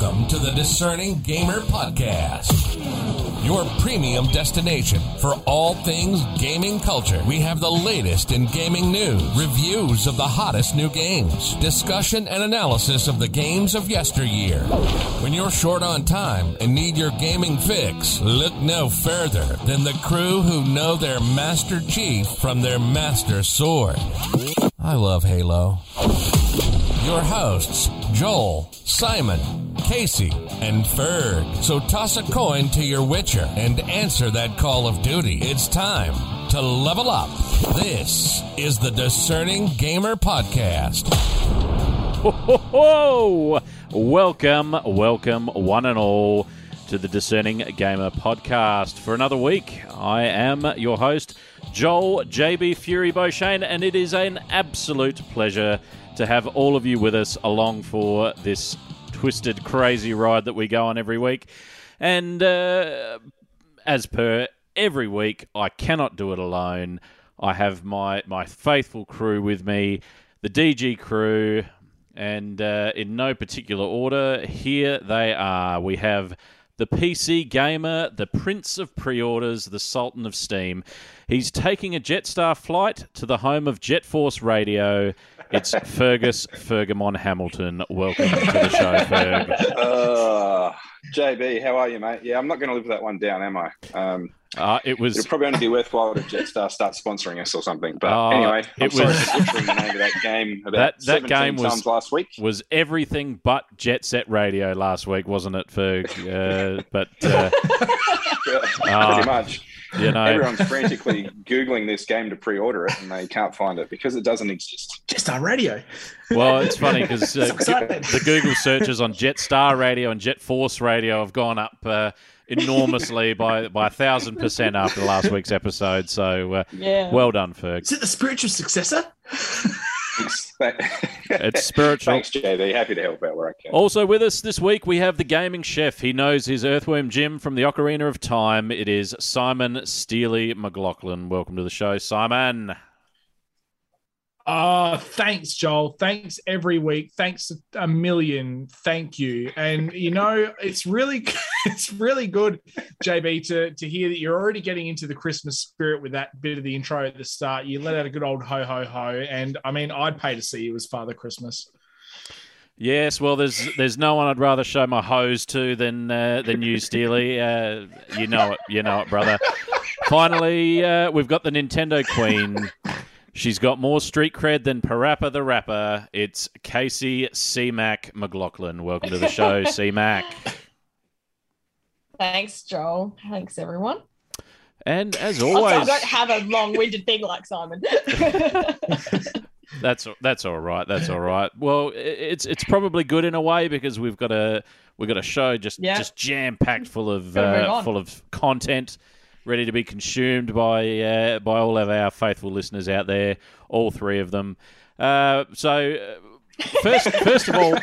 Welcome to the Discerning Gamer Podcast, your premium destination for all things gaming culture. We have the latest in gaming news, reviews of the hottest new games, discussion and analysis of the games of yesteryear. When you're short on time and need your gaming fix, look no further than the crew who know their Master Chief from their Master Sword. I love Halo. Your hosts, Joel, Simon, Casey, and Ferg. So toss a coin to your Witcher and answer that Call of Duty. It's time to level up. This is the Discerning Gamer Podcast. Ho, ho, ho! Welcome, welcome, one and all, to the Discerning Gamer Podcast. For another week, I am your host, Joel JB Fury Beauchene, and it is an absolute pleasure to have all of you with us along for this twisted, crazy ride that we go on every week. And uh, as per every week, I cannot do it alone. I have my, my faithful crew with me, the DG crew, and uh, in no particular order, here they are. We have the PC gamer, the prince of pre orders, the sultan of steam. He's taking a Jetstar flight to the home of Jet Force Radio. It's Fergus Fergamon Hamilton. Welcome to the show, Ferg. Uh, JB, how are you, mate? Yeah, I'm not going to live that one down, am I? Um, Uh, it was it'll probably only be worthwhile if Jetstar starts sponsoring us or something. But Uh, anyway, I'm it sorry was- butchering the name of that game about That- that 17 game was- times last week. was everything but Jet Set Radio last week, wasn't it, Ferg? Uh, but uh. Pretty much. you know, Everyone's frantically Googling this game to pre order it and they can't find it because it doesn't exist. Just our radio. well, it's funny because uh, the Google searches on Jetstar Radio and Jet Force Radio have gone up uh, enormously by by a thousand percent after last week's episode. So, uh, Yeah. well done, Ferg. Is it the spiritual successor? It's spiritual. Thanks, JB. Happy to help out where I can. Also with us this week, we have the gaming chef. He knows his earthworm Jim from the Ocarina of Time. It is Simon Steely McLaughlin. Welcome to the show, Simon. Oh, thanks, Joel. Thanks every week. Thanks a million. Thank you. And you know, it's really it's really good, JB, to to hear that you're already getting into the Christmas spirit with that bit of the intro at the start. You let out a good old ho ho ho. And I mean, I'd pay to see you as Father Christmas. Yes, well, there's there's no one I'd rather show my hose to than uh, than you, Steely. Uh, you know it, you know it, brother. Finally, uh, we've got the Nintendo Queen. She's got more street cred than Parappa the Rapper. It's Casey C Mac McLaughlin. Welcome to the show, C Mac. Thanks, Joel. Thanks, everyone. And as Also, I don't have a long-winded thing like Simon. That's that's all right. That's all right. Well, it's it's probably good in a way because we've got a we've got a show just Yeah. just jam packed full of uh, full of content, ready to be consumed by uh, by all of our faithful listeners out there. All three of them. Uh, so. Uh, First, first of all,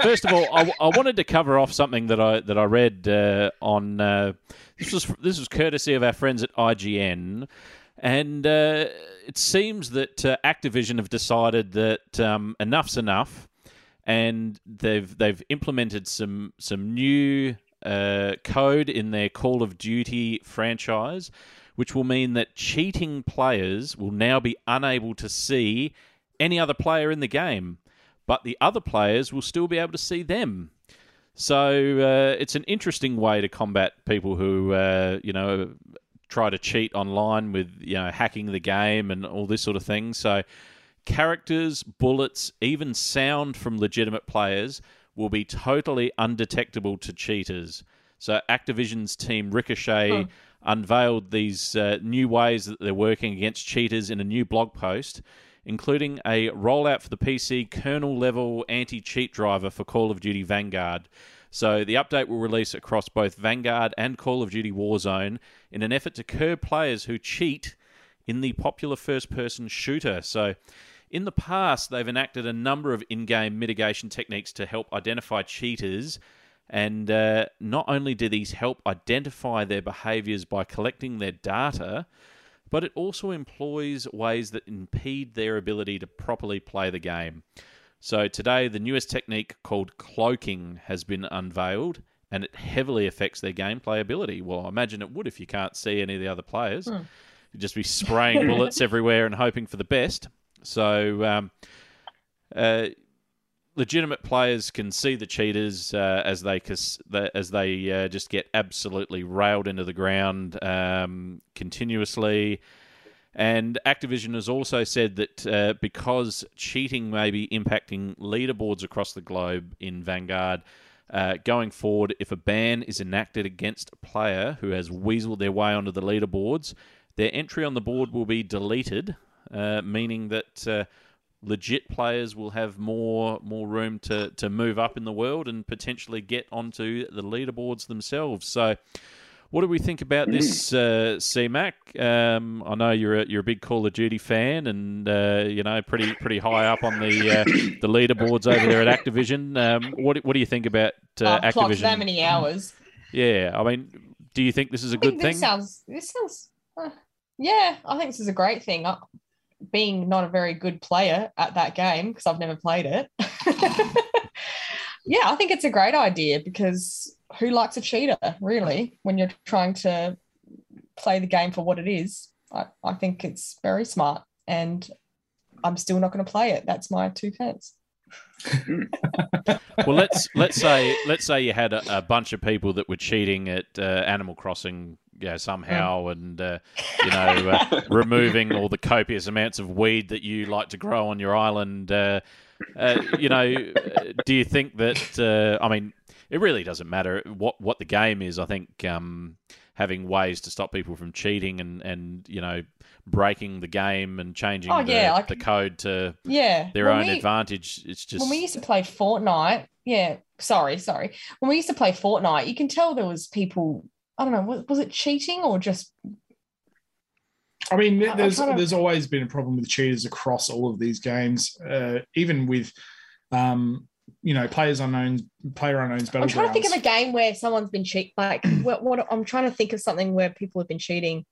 first of all, I, I wanted to cover off something that I that I read uh, on. Uh, this was this was courtesy of our friends at IGN, and uh, it seems that uh, Activision have decided that um, enough's enough, and they've they've implemented some some new uh, code in their Call of Duty franchise, which will mean that cheating players will now be unable to see any other player in the game, but the other players will still be able to see them. So uh, it's an interesting way to combat people who, uh, you know, try to cheat online with, you know, hacking the game and all this sort of thing. So characters, bullets, even sound from legitimate players will be totally undetectable to cheaters. So Activision's team Ricochet unveiled these uh, new ways that they're working against cheaters in a new blog post, including a rollout for the PC kernel level anti cheat driver for Call of Duty Vanguard. So the update will release across both Vanguard and Call of Duty Warzone in an effort to curb players who cheat in the popular first person shooter. So in the past, they've enacted a number of in game mitigation techniques to help identify cheaters. And uh, not only do these help identify their behaviors by collecting their data, but it also employs ways that impede their ability to properly play the game. So today, the newest technique called cloaking has been unveiled, and it heavily affects their gameplay ability. Well, I imagine it would if you can't see any of the other players. Hmm. You'd just be spraying bullets everywhere and hoping for the best. So, um, uh, legitimate players can see the cheaters uh, as they as they uh, just get absolutely railed into the ground um, continuously. And Activision has also said that uh, because cheating may be impacting leaderboards across the globe in Vanguard, uh, going forward, if a ban is enacted against a player who has weaseled their way onto the leaderboards, their entry on the board will be deleted, uh, meaning that uh, legit players will have more more room to, to move up in the world and potentially get onto the leaderboards themselves. So, what do we think about this, uh, CMAC? Um, I know you're a, you're a big Call of Duty fan, and uh, you know pretty pretty high up on the uh, the leaderboards over there at Activision. Um, what what do you think about uh, I've clocked Activision? that many hours. Yeah, I mean, do you think this is a I good think thing? This sounds. This sounds. uh, yeah, I think this is a great thing. Being not a very good player at that game because I've never played it. yeah, I think it's a great idea because who likes a cheater really when you're trying to play the game for what it is? I, I think it's very smart and I'm still not going to play it. That's my two pence. well, let's let's say let's say you had a, a bunch of people that were cheating at uh, Animal Crossing, you know, somehow, and uh, you know, uh, removing all the copious amounts of weed that you like to grow on your island. Uh, uh, you know, uh, do you think that? Uh, I mean, it really doesn't matter what what the game is. I think um, having ways to stop people from cheating and and you know breaking the game and changing Oh, the, yeah, like- the code to Yeah. their when own we- advantage. It's just when we used to play Fortnite, yeah, sorry, sorry. When we used to play Fortnite, you can tell there was people. I don't know, was, was it cheating or just? I mean, there's there's always been a problem with cheaters across all of these games, uh, even with, um, you know, players unknowns, player unknowns but I'm trying to think of a game where someone's been cheat. Like, what, what? I'm trying to think of something where people have been cheating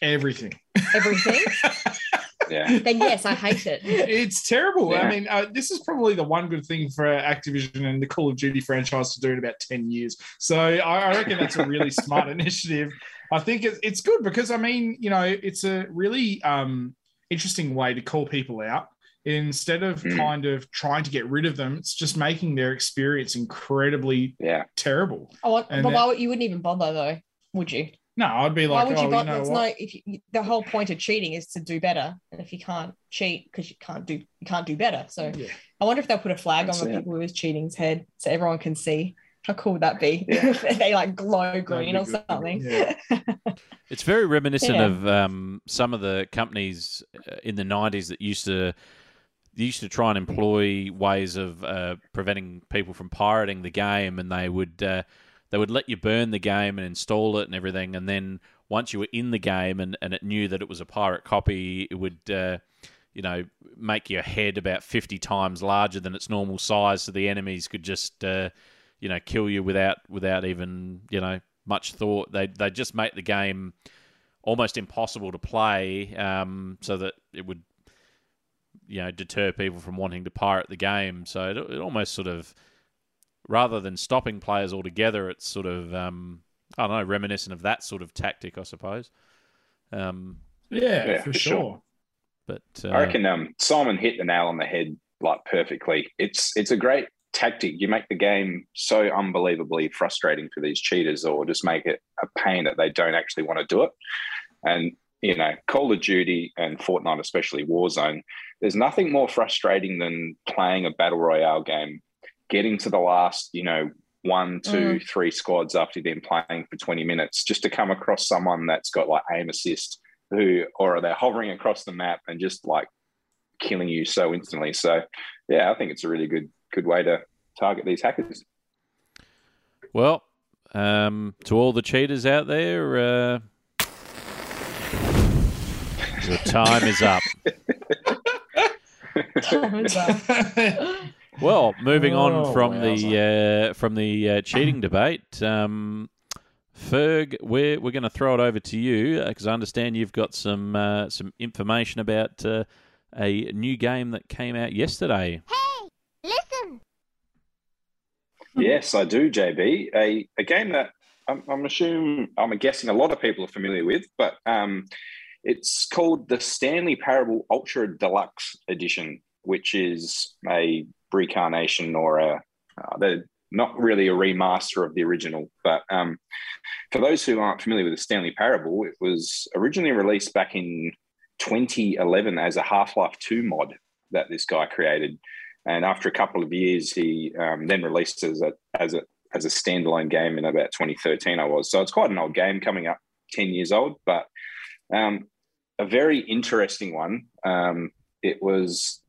Everything. everything. Yeah. then yes, I hate it. It's terrible. Yeah. I mean, uh, this is probably the one good thing for Activision and the Call of Duty franchise to do in about 10 years. So I, I reckon that's a really smart initiative. I think it's, it's good because, I mean, you know, it's a really um, interesting way to call people out. Instead of Mm. kind of trying to get rid of them, it's just making their experience incredibly Yeah. terrible. I want, but that- why you wouldn't even bother though? Would you? No, I'd be like, why like, would oh, you you know It's what? no. If you, the whole point of cheating is to do better, and if you can't cheat because you can't do you can't do better. So Yeah. I wonder if they'll put a flag That's on the it. people who is cheating's head so everyone can see. How cool would that be? Yeah. if they like glow green or good. something. Yeah. It's very reminiscent Yeah. of um, some of the companies uh, in the '90s that used to they used to try and employ ways of uh, preventing people from pirating the game, and they would uh, they would let you burn the game and install it and everything, and then once you were in the game and, and it knew that it was a pirate copy, it would uh, you know make your head about fifty times larger than its normal size, so the enemies could just uh, you know kill you without without even you know much thought. They they just make the game almost impossible to play, um, so that it would you know deter people from wanting to pirate the game. So it, it almost sort of rather than stopping players altogether, it's sort of um, I don't know reminiscent of that sort of tactic, I suppose. Um, Yeah, Yeah, for for sure. sure. but uh, I reckon um, Simon hit the nail on the head like perfectly. It's it's a great tactic. You make the game so unbelievably frustrating for these cheaters, or just make it a pain that they don't actually want to do it. And you know, Call of Duty and Fortnite, especially Warzone, there's nothing more frustrating than playing a battle royale game, getting to the last, you know, one, two, three squads after you've playing for 20 minutes, just to come across someone that's got like aim assist who or are they're hovering across the map and just like killing you so instantly. So yeah, I think it's a really good good way to target these hackers. well, um, to all the cheaters out there, uh, your time is up. Time is up. Well, moving on Oh, from the uh, from the uh, cheating debate, um, Ferg, we're we're going to throw it over to you because I understand you've got some uh, some information about uh, a new game that came out yesterday. Hey, listen. Yes, I do, JB. A, a game that I'm, I'm assuming, I'm guessing a lot of people are familiar with, but um, it's called the Stanley Parable Ultra Deluxe Edition, which is a recarnation or a, uh, not really a remaster of the original. But um, for those who aren't familiar with the Stanley Parable, it was originally released back in 2011 as a Half Life 2 mod that this guy created. And after a couple of years, he um, then released as a, as a as a standalone game in about 2013. I was so it's quite an old game, coming up 10 years old, but um, a very interesting one. Um, it was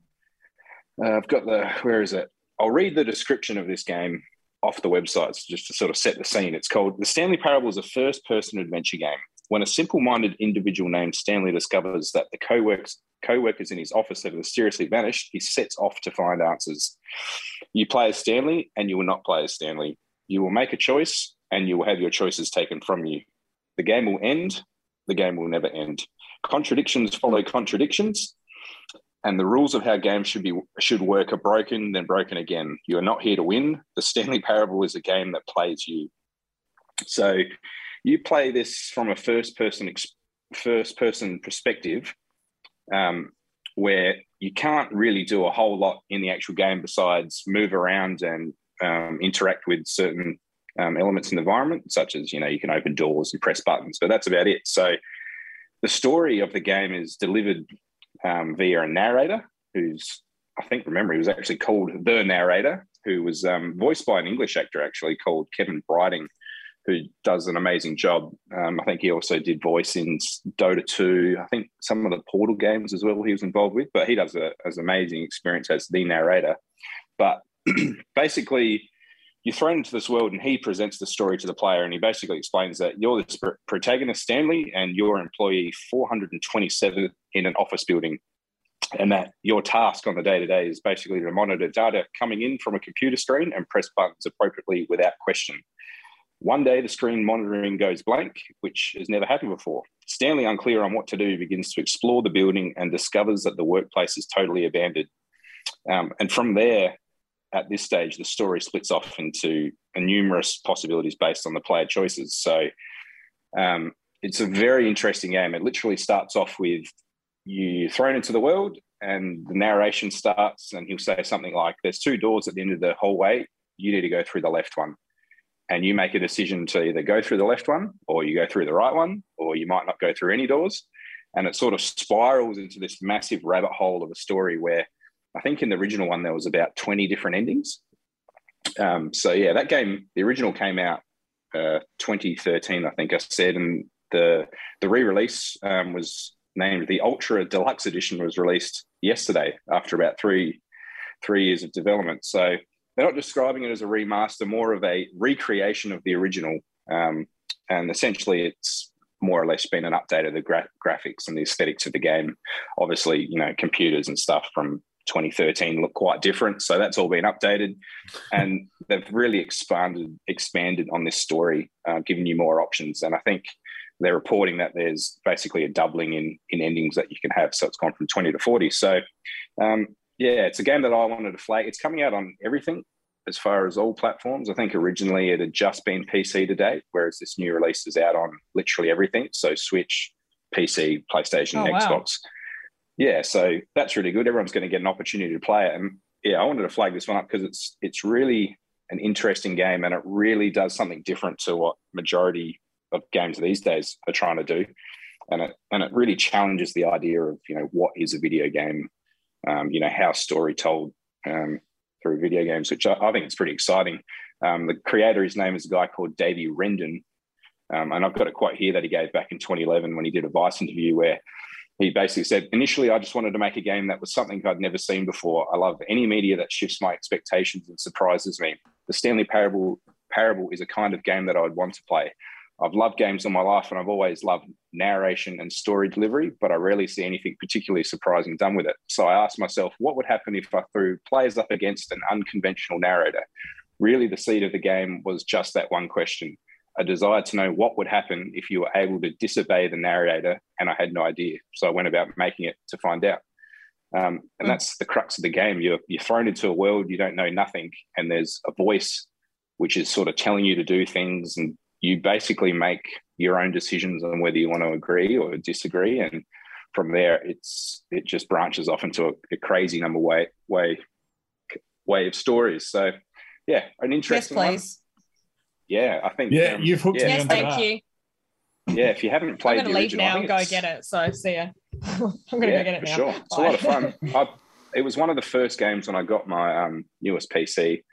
uh, I've got the where is it? I'll read the description of this game off the websites just to sort of set the scene. It's called The Stanley Parable is a first person adventure game. When a simple minded individual named Stanley discovers that the co workers in his office have mysteriously vanished, he sets off to find answers. You play as Stanley and you will not play as Stanley. You will make a choice and you will have your choices taken from you. The game will end, the game will never end. Contradictions follow contradictions and the rules of how games should be should work are broken, then broken again. You are not here to win. The Stanley Parable is a game that plays you. So, you play this from a first person first person perspective, um, where you can't really do a whole lot in the actual game besides move around and um, interact with certain um, elements in the environment, such as you know you can open doors and press buttons, but that's about it. So, the story of the game is delivered um, via a narrator who's, I think, remember, he was actually called the narrator, who was um, voiced by an English actor actually called Kevan Brighting, who does an amazing job. Um, I think he also did voice in Dota 2, I think some of the Portal games as well he was involved with, but he does a, as amazing experience as the narrator. But basically, you're thrown into this world and he presents the story to the player and he basically explains that you're the protagonist stanley and you're employee 427 in an office building and that your task on the day to day is basically to monitor data coming in from a computer screen and press buttons appropriately without question one day the screen monitoring goes blank which has never happened before stanley unclear on what to do begins to explore the building and discovers that the workplace is totally abandoned um, and from there at this stage, the story splits off into numerous possibilities based on the player choices. So um, it's a very interesting game. It literally starts off with you thrown into the world, and the narration starts, and he'll say something like, "There's two doors at the end of the hallway. You need to go through the left one." And you make a decision to either go through the left one, or you go through the right one, or you might not go through any doors. And it sort of spirals into this massive rabbit hole of a story where I think in the original one there was about 20 different endings. Um, so yeah, that game, the original came out uh, 2013, I think I said, and the the re-release um, was named the Ultra Deluxe Edition was released yesterday after about three three years of development. So they're not describing it as a remaster, more of a recreation of the original, um, and essentially it's more or less been an update of the gra- graphics and the aesthetics of the game. Obviously, you know, computers and stuff from 2013 look quite different. So that's all been updated, and they've really expanded expanded on this story, uh, giving you more options. And I think they're reporting that there's basically a doubling in in endings that you can have. So it's gone from 20 to 40. So um, yeah, it's a game that I wanted to flag. It's coming out on everything as far as all platforms. I think originally it had just been PC to date, whereas this new release is out on literally everything. So Switch, PC, PlayStation, oh, Xbox. Wow yeah, so that's really good. Everyone's going to get an opportunity to play it, and yeah, I wanted to flag this one up because it's it's really an interesting game, and it really does something different to what majority of games these days are trying to do, and it and it really challenges the idea of you know what is a video game, um, you know how story told um, through video games, which I, I think is pretty exciting. Um, the creator, his name is a guy called Davey Wreden, um, and I've got a quote here that he gave back in 2011 when he did a Vice interview where he basically said, initially, I just wanted to make a game that was something I'd never seen before. I love any media that shifts my expectations and surprises me. The Stanley Parable, Parable is a kind of game that I would want to play. I've loved games all my life and I've always loved narration and story delivery, but I rarely see anything particularly surprising done with it. So I asked myself, what would happen if I threw players up against an unconventional narrator? Really, the seed of the game was just that one question a desire to know what would happen if you were able to disobey the narrator, and I had no idea. So I went about making it to find out. Um, and mm. that's the crux of the game. You're, you're thrown into a world you don't know nothing, and there's a voice which is sort of telling you to do things, and you basically make your own decisions on whether you want to agree or disagree, and from there, it's it just branches off into a, a crazy number way way way of stories. So, yeah, an interesting one. please. Yeah, I think. Yeah, um, you've hooked yeah, me Yes, thank that. you. Yeah, if you haven't played I'm played going to the leave original, now and go get it. So see ya. I'm going to yeah, go get it for now. Sure. It's a lot of fun. I, it was one of the first games when I got my um, newest PC. It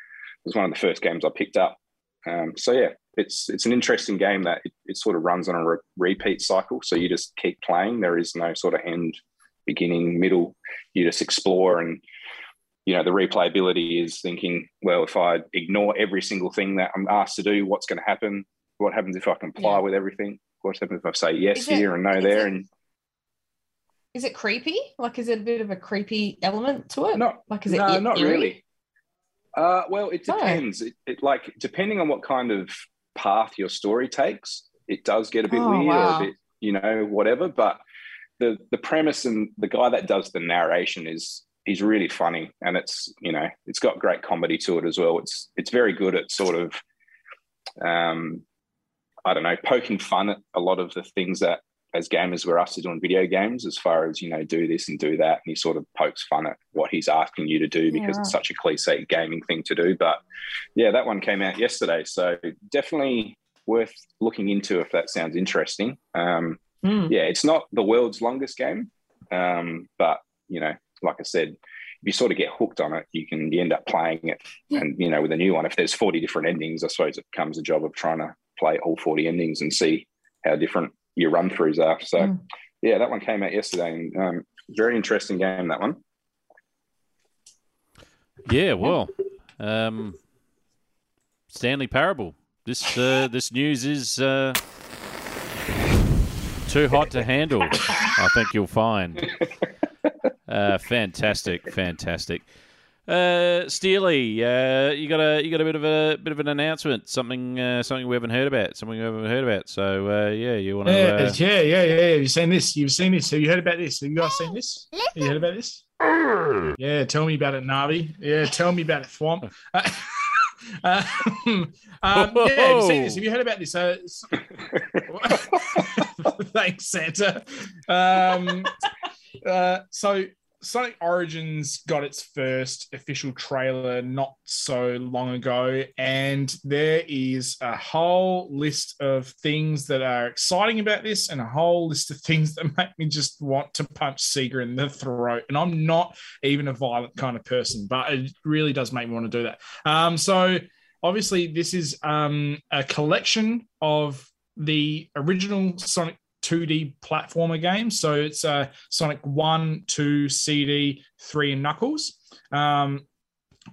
was one of the first games I picked up. Um, so yeah, it's it's an interesting game that it, it sort of runs on a re- repeat cycle. So you just keep playing. There is no sort of end, beginning, middle. You just explore and you know the replayability is thinking well if i ignore every single thing that i'm asked to do what's going to happen what happens if i comply Yeah. with everything what happens if i say yes it- here and no there it- and Is it creepy? Like, is it a bit of a creepy element to it? not like, is it no, e- not really uh, well it No. depends it, it like depending on what kind of path your story takes it does get a bit Oh, weird or a bit you know whatever but the the premise and the guy that does the narration is he's really funny and it's you know it's got great comedy to it as well. It's it's very good at sort of um i don't know poking fun at a lot of the things that as gamers we're asked to do in video games as far as you know do this and do that. And he sort of pokes fun at what he's asking you to do because Yeah. it's such a cliche gaming thing to do. But yeah that one came out yesterday. So definitely worth looking into if that sounds interesting. Um Mm. yeah, it's not the world's longest game, um, but you know, like I said, if you sort of get hooked on it, you can you end up playing it, and you know, with a new one, if there's 40 different endings, I suppose it becomes a job of trying to play all 40 endings and see how different your run throughs are. So, Mm. yeah, that one came out yesterday, and um, very interesting game that one. Yeah, well, um, Stanley Parable. This uh, this news is uh, too hot to handle. I think you'll find. Uh, fantastic, fantastic. Uh, Steely, uh, you got a you got a bit of a bit of an announcement, something uh, something we haven't heard about, something we haven't heard about. So uh, yeah, you want to? Yeah, Uh, yeah, yeah, yeah. Have you seen this? You've seen this? Have you heard about this? Have you guys seen this? Have you heard about this? Yeah, tell me about it, Navi. Yeah, tell me about it, Thwomp. Uh, um, um, yeah, have you seen this? Have you heard about this? Uh, Thanks, Santa. Um, uh, so Sonic Origins got its first official trailer not so long ago, and there is a whole list of things that are exciting about this, and a whole list of things that make me just want to punch Sega in the throat. And I'm not even a violent kind of person, but it really does make me want to do that. Um, so obviously, this is um, a collection of the original Sonic 2D platformer games. So it's uh, Sonic 1, 2, CD, 3, and Knuckles. Um,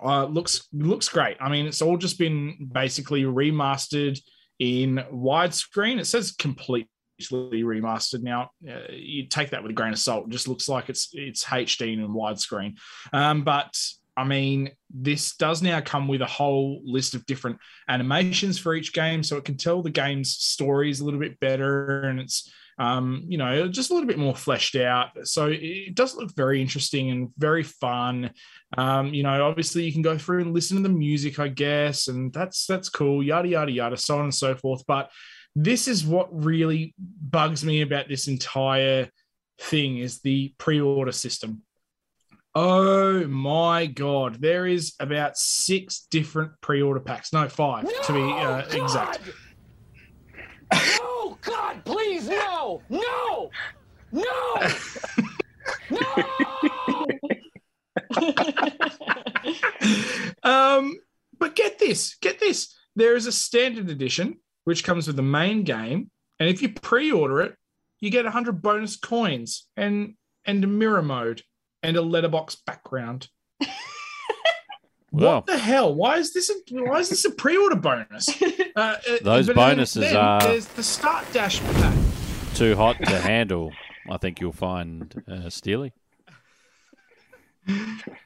uh, looks looks great. I mean, it's all just been basically remastered in widescreen. It says completely remastered. Now, uh, you take that with a grain of salt. It just looks like it's it's HD and widescreen. Um, but I mean, this does now come with a whole list of different animations for each game, so it can tell the game's stories a little bit better, and it's um, you know just a little bit more fleshed out. So it does look very interesting and very fun. Um, you know, obviously you can go through and listen to the music, I guess, and that's that's cool. Yada yada yada, so on and so forth. But this is what really bugs me about this entire thing is the pre-order system. Oh my god, there is about six different pre-order packs. No, five to be uh, exact. No, God, please, no, no, no, no. um, but get this, get this. There is a standard edition which comes with the main game, and if you pre-order it, you get 100 bonus coins and and a mirror mode and a letterbox background. Well. What the hell? Why is this a why is this a pre-order bonus? Uh, uh, Those but then- bonuses then are- there's the start dash pack. too hot to handle. I think you'll find uh, Steely.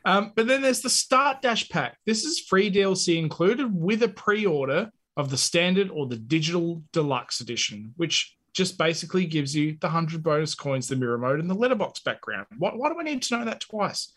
Um, but then there's the Start Dash pack. This is free DLC included with a pre-order of the standard or the digital deluxe edition, which just basically gives you the 100 bonus coins, the mirror mode, and the letterbox background. Why, why do I need to know that twice?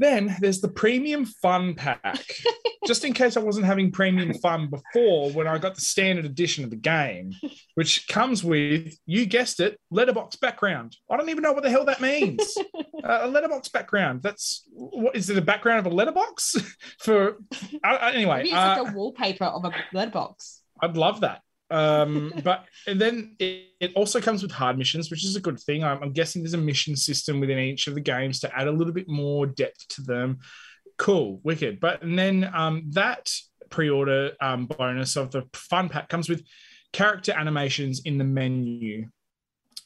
Then there's the premium fun pack. Just in case I wasn't having premium fun before when I got the standard edition of the game, which comes with, you guessed it, letterbox background. I don't even know what the hell that means. uh, a letterbox background. That's what is it? A background of a letterbox for? Uh, anyway, Maybe it's uh, like a wallpaper of a letterbox. I'd love that. Um, but and then it, it also comes with hard missions, which is a good thing. I'm, I'm guessing there's a mission system within each of the games to add a little bit more depth to them. Cool, wicked. But and then um, that pre-order um, bonus of the fun pack comes with character animations in the menu.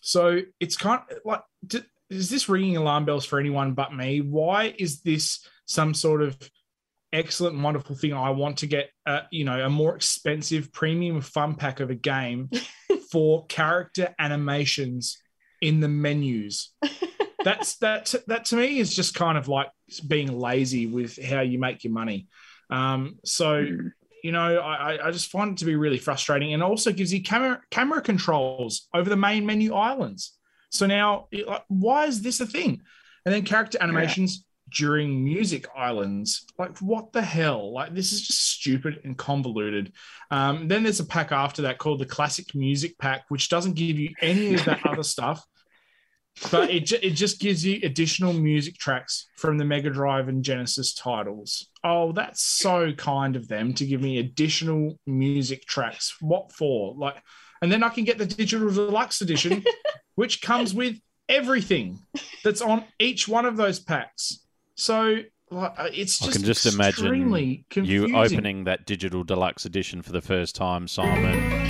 So it's kind of like, d- is this ringing alarm bells for anyone but me? Why is this some sort of excellent, wonderful thing? I want to get, uh, you know, a more expensive premium fun pack of a game for character animations in the menus. That's that. That to me is just kind of like being lazy with how you make your money. Um, so Mm. you know, I, I just find it to be really frustrating, and also gives you camera camera controls over the main menu islands. So now, why is this a thing? And then character animations during music islands. Like, what the hell? Like, this is just stupid and convoluted. Um, then there's a pack after that called the Classic Music Pack, which doesn't give you any of that other stuff. But it, it just gives you additional music tracks from the Mega Drive and Genesis titles. Oh, that's so kind of them to give me additional music tracks. What for? Like, and then I can get the digital deluxe edition, which comes with everything that's on each one of those packs. So like, uh, it's I just can just imagine extremely confusing. You opening that digital deluxe edition for the first time, Simon.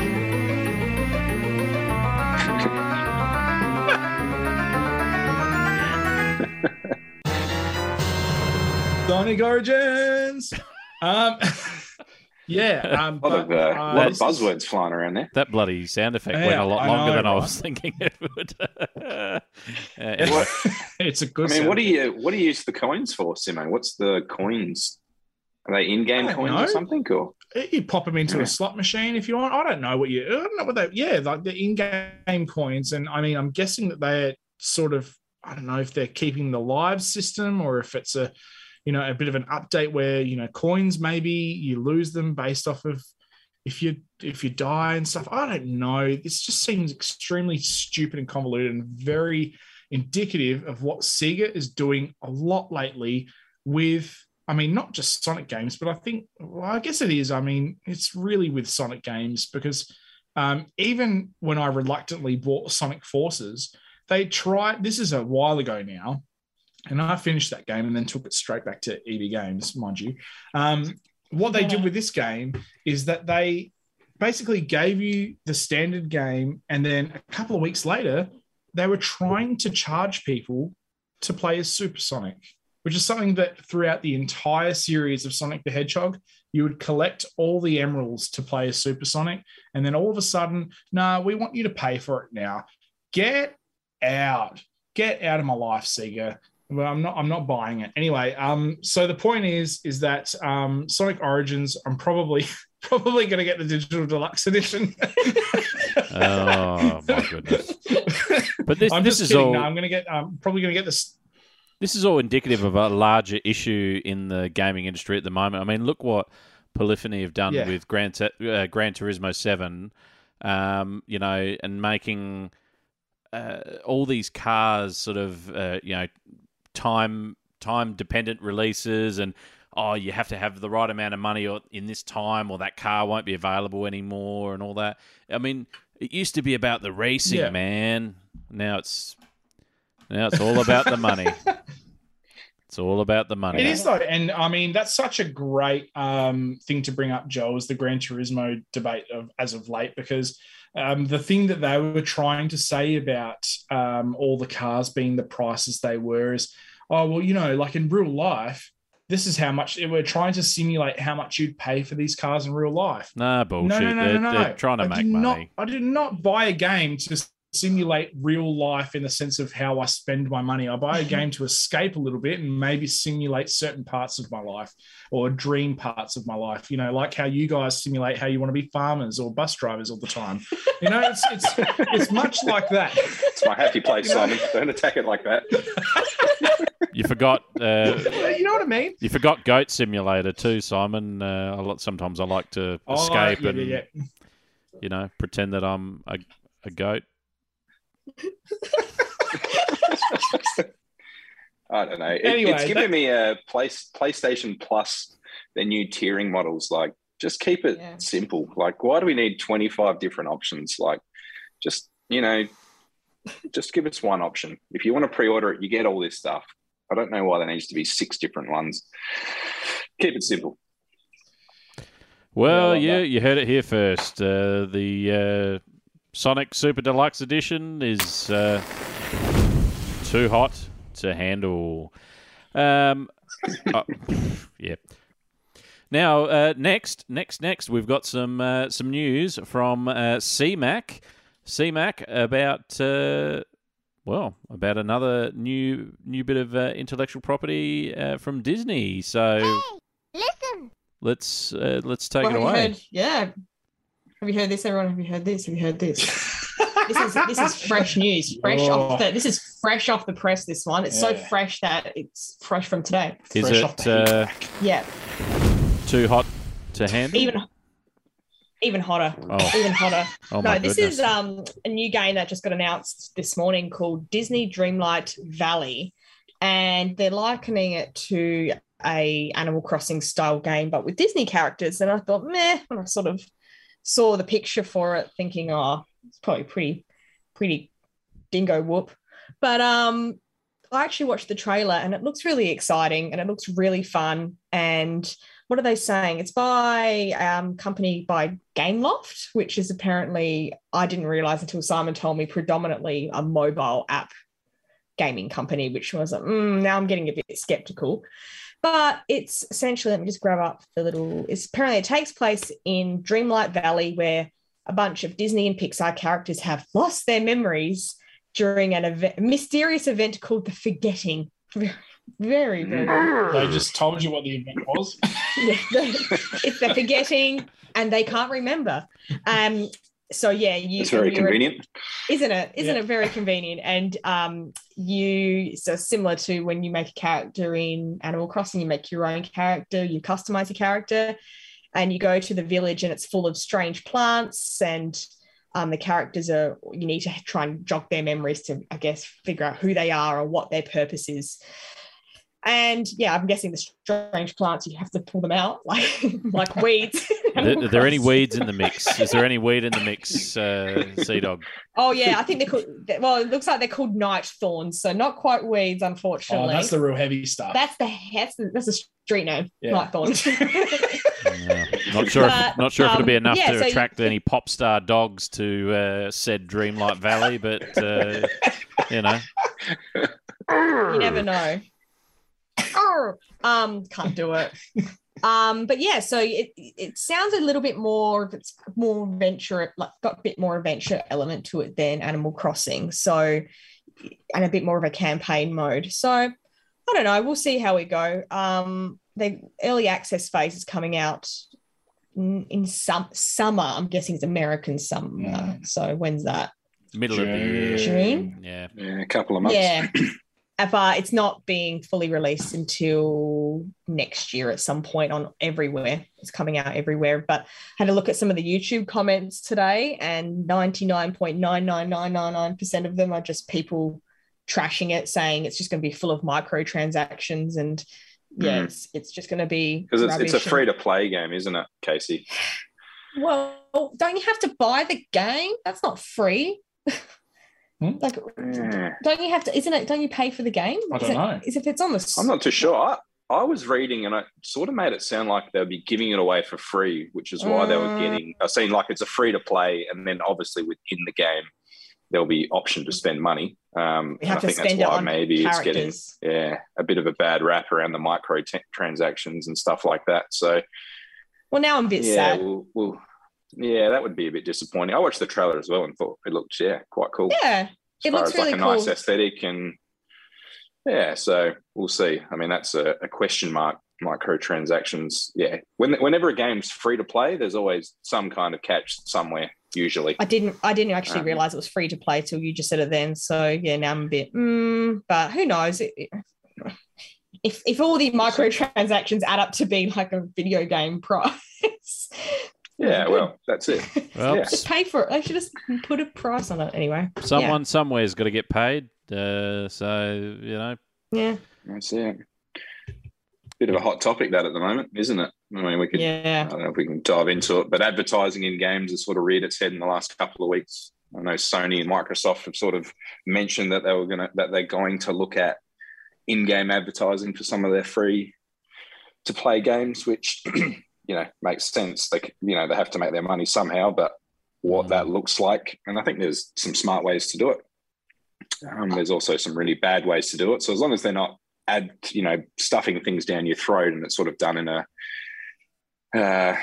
Sonic Origins. Um, yeah. Um, A lot of, uh, uh, lot of this is- buzzwords flying around there. That bloody sound effect went a lot I longer know, than I was thinking it would. Uh, anyway. it's a good. I mean, what do you what do you use the coins for, Simo? What's the coins? Are they in-game coins know. or something? Or You pop them into Yeah. a slot machine if you want. I don't know what you. I don't know what they. Yeah, like the in-game coins, and I mean, I'm guessing that they're sort of. I don't know if they're keeping the live system or if it's a, you know, a bit of an update where you know coins maybe you lose them based off of if you if you die and stuff. I don't know. This just seems extremely stupid and convoluted and very indicative of what Sega is doing a lot lately with I mean, not just Sonic games, but I think, well, I guess it is. I mean, it's really with Sonic games because um, even when I reluctantly bought Sonic Forces, they tried, this is a while ago now, and I finished that game and then took it straight back to EB Games, mind you. Um, what they did with this game is that they basically gave you the standard game, and then a couple of weeks later, they were trying to charge people to play as Supersonic which is something that throughout the entire series of Sonic the Hedgehog, you would collect all the emeralds to play as Supersonic. And then all of a sudden, nah, we want you to pay for it now. Get out. Get out of my life, Sega. Well, I'm not I'm not buying it. Anyway, um, so the point is, is that um Sonic Origins, I'm probably probably gonna get the digital deluxe edition. Oh my goodness! But this I'm this is kidding. all No, I'm gonna get I'm probably gonna get this this is all indicative of a larger issue in the gaming industry at the moment. I mean, look what Polyphony have done Yeah. with Gran, T- uh, Gran Turismo Seven, um, you know, and making uh, all these cars sort of uh, you know time time dependent releases and. Oh, you have to have the right amount of money or in this time, or that car won't be available anymore, and all that. I mean, it used to be about the racing, Yeah. man. Now it's now it's all about the money. It's all about the money. It is though, and I mean that's such a great um, thing to bring up, Joe, is the Gran Turismo debate of as of late because um, the thing that they were trying to say about um, all the cars being the prices they were is, oh well, you know, like in real life, this is how much we're trying to simulate how much you'd pay for these cars in real life. Nah, bullshit. No, no, no, they're, no, no. they're trying to I make money. Not, I did not buy a game to simulate real life in the sense of how I spend my money. I buy a game to escape a little bit and maybe simulate certain parts of my life or dream parts of my life. You know, like how you guys simulate how you want to be farmers or bus drivers all the time. You know, it's it's it's much like that. it's my happy place, You know- Simon. Don't attack it like that. You forgot. Uh, you know what I mean? you forgot Goat Simulator too, Simon. Uh, a lot, sometimes I like to Oh, escape yeah, and yeah, yeah. you know pretend that I'm a, a goat. I don't know. It, Anyway, it's that- giving me a place PlayStation Plus, their new tiering models. Like, just keep it Yeah. simple. Like, why do we need twenty five different options? Like, just you know, just give us one option. If you want to pre order it, you get all this stuff. I don't know why there needs to be six different ones. Keep it simple. Well, love yeah, you heard it here first. Uh, the uh, Sonic Super Deluxe Edition is uh, too hot to handle. Um, oh, yeah. Now, uh, next, next, next, we've got some uh, some news from uh, CMAC. CMAC about uh, well about another new new bit of uh, intellectual property uh, from Disney. So Listen. let's uh, let's take Well, it away. heard- yeah. Have you heard this, everyone? Have you heard this? Have you heard this? this is this is fresh news. Fresh off the this is fresh off the press. This one. It's so fresh that it's fresh from today. Is Fresh off it the uh. Yeah. too hot to handle? Even even hotter. Oh. Even hotter. oh my no, this goodness. is um a new game that just got announced this morning called Disney Dreamlight Valley, and they're likening it to a Animal Crossing style game, but with Disney characters. And I thought, meh, when I sort of saw the picture for it, thinking, oh, it's probably pretty, pretty dingo whoop. But um, I actually watched the trailer, and it looks really exciting, and it looks really fun, and what are they saying? It's by um company by Gameloft, which is apparently I didn't realize until Simon told me predominantly a mobile app gaming company, which was like, mm, now I'm getting a bit skeptical. But it's essentially, let me just grab up the little. It's apparently it takes place in Dreamlight Valley, where a bunch of Disney and Pixar characters have lost their memories during an event, mysterious event called the Forgetting. Very, very, very They just told you what the event was. yeah, if they're forgetting and they can't remember. Um, so yeah, you, It's very convenient. isn't it? Isn't Yeah. it very convenient? And um, you so similar to when you make a character in Animal Crossing, you make your own character, you customize a character, and you go to the village and it's full of strange plants and. Um, the characters are you need to try and jog their memories to i guess figure out who they are or what their purpose is and yeah i'm guessing the strange plants you have to pull them out like like weeds Are there, are there any weeds in the mix? Is there any weed in the mix, uh, Sea Dog? Oh yeah, I think they're called. Well, it looks like they're called night thorns, so not quite weeds, unfortunately. Oh, unfortunately. that's the real heavy stuff. that's the that's the, that's the street name, Yeah. night thorns. Yeah. Not sure. if, not sure if it'll be um, enough yeah, to so you- attract any pop star dogs to uh, said Dreamlight Valley, but uh, you know, you never know. Arr! um, can't do it. Um, but yeah, so it it sounds a little bit more. It's more adventure, like got a bit more adventure element to it than Animal Crossing. So, and a bit more of a campaign mode. So, I don't know. We'll see how we go. Um, the early access phase is coming out in, in some summer. I'm guessing it's American summer. Yeah. So when's that? middle of the year. June? Yeah. Yeah, a couple of months. Yeah. Uh, it's not being fully released until next year at some point on everywhere. It's coming out everywhere. But I had a look at some of the YouTube comments today, and 99.99999% of them are just people trashing it, saying it's just going to be full of microtransactions. And yeah, Mm. it's, it's just going to be. Because it's, it's a free to play game, isn't it, Casey? Well, don't you have to buy the game? That's not free. Hmm? like, Yeah. don't you have to? Isn't it? Don't you pay for the game? I Is don't it- know. Is if it's on the. I'm not too sure. I, I was reading and it sort of made it sound like they'll be giving it away for free, which is why they were Mm. getting. I've seen like it's a free to play, and then obviously within the game there'll be option to spend money. Um, You and have I to think spend that's it why on maybe it's getting yeah a bit of a bad rap around the micro t- transactions and stuff like that. So Well, now I'm a bit yeah, sad. we'll, we'll, yeah, that would be a bit disappointing. I watched the trailer as well and thought it looked yeah quite cool. Yeah, as it looks as like really a nice aesthetic and yeah so we'll see i mean that's a, a question mark microtransactions yeah when, whenever a game's free to play there's always some kind of catch somewhere usually I didn't. I didn't actually Um, realize it was free to play till you just said it then. So yeah, now I'm a bit. Mm, but who knows? It, it- if if all the microtransactions add up to being like a video game price, Yeah, well, that's it. Well, Yeah. just pay for it. I should just put a price on it anyway. someone somewhere's got to get paid. Uh, so you know, Yeah, That's it. Bit of a hot topic that at the moment, isn't it? I mean, we could. Yeah. I don't know if we can dive into it, but advertising in games has sort of reared its head in the last couple of weeks. I know Sony and Microsoft have sort of mentioned that they were going to that they're going to look at in-game advertising for some of their free to play games, which you know makes sense. They c- you know they have to make their money somehow, but what that looks like, and I think there's some smart ways to do it. Um, there's also some really bad ways to do it. So as long as they're not add you know stuffing things down your throat and it's sort of done in a uh,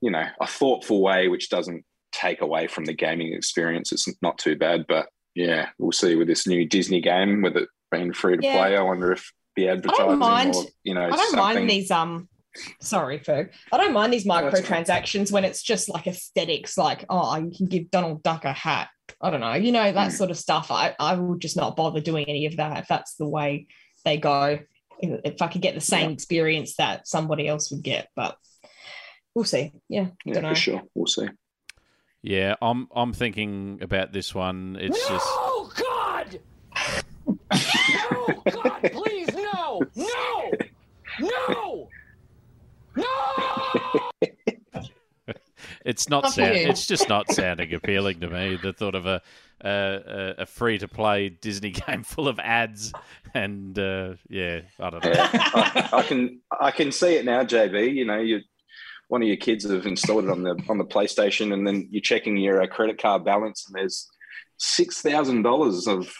you know, a thoughtful way, which doesn't take away from the gaming experience. It's not too bad, but yeah, we'll see with this new Disney game with it being free to Yeah. play. I wonder if the advertising mind- or you know I don't something. mind these um. Sorry, Ferg. I don't mind these that's fine. microtransactions when it's just like aesthetics, like oh, you can give Donald Duck a hat. I don't know, you know that Hmm. sort of stuff. I I would just not bother doing any of that if that's the way they go. If if I could get the same Yeah. experience that somebody else would get, but we'll see. Yeah, yeah, don't know. for sure. We'll see. yeah, I'm I'm thinking about this one. It's just No, God! no, God, please, no! No! No! No! It's not Not sound, it's just not sounding appealing to me. The thought of a a, a free to play Disney game full of ads and uh, yeah, I don't know. Yeah, I, I can I can see it now, JB. You know, you one of your kids have installed it on the on the PlayStation, and then you're checking your uh, credit card balance, and there's six thousand dollars of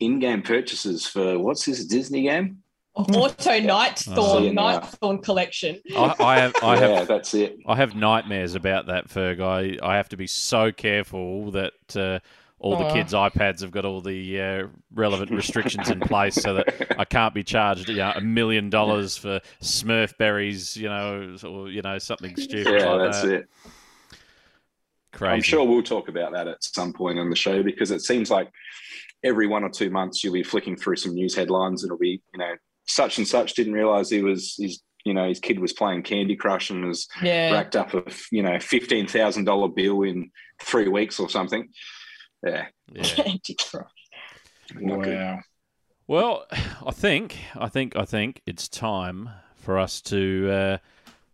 in-game purchases for what's this Disney game? Auto Night Thorn. Night Thorn collection. I, I have I yeah, that's it. I have nightmares about that, Ferg. I, I have to be so careful that uh, all the kids' iPads have got all the uh, relevant restrictions in place so that I can't be charged you know, a million dollars for Smurf berries, you know, or you know something stupid Yeah, like that's that. it. Crazy. I'm sure we'll talk about that at some point on the show because it seems like every one or two months you'll be flicking through some news headlines and it'll be, you know, such and such didn't realize he was his you know his kid was playing Candy Crush and was Yeah. racked up a you know fifteen thousand dollar bill in three weeks or something. Yeah, Yeah. Candy Crush. not good. Wow. Well, I think, I think, I think it's time for us to uh,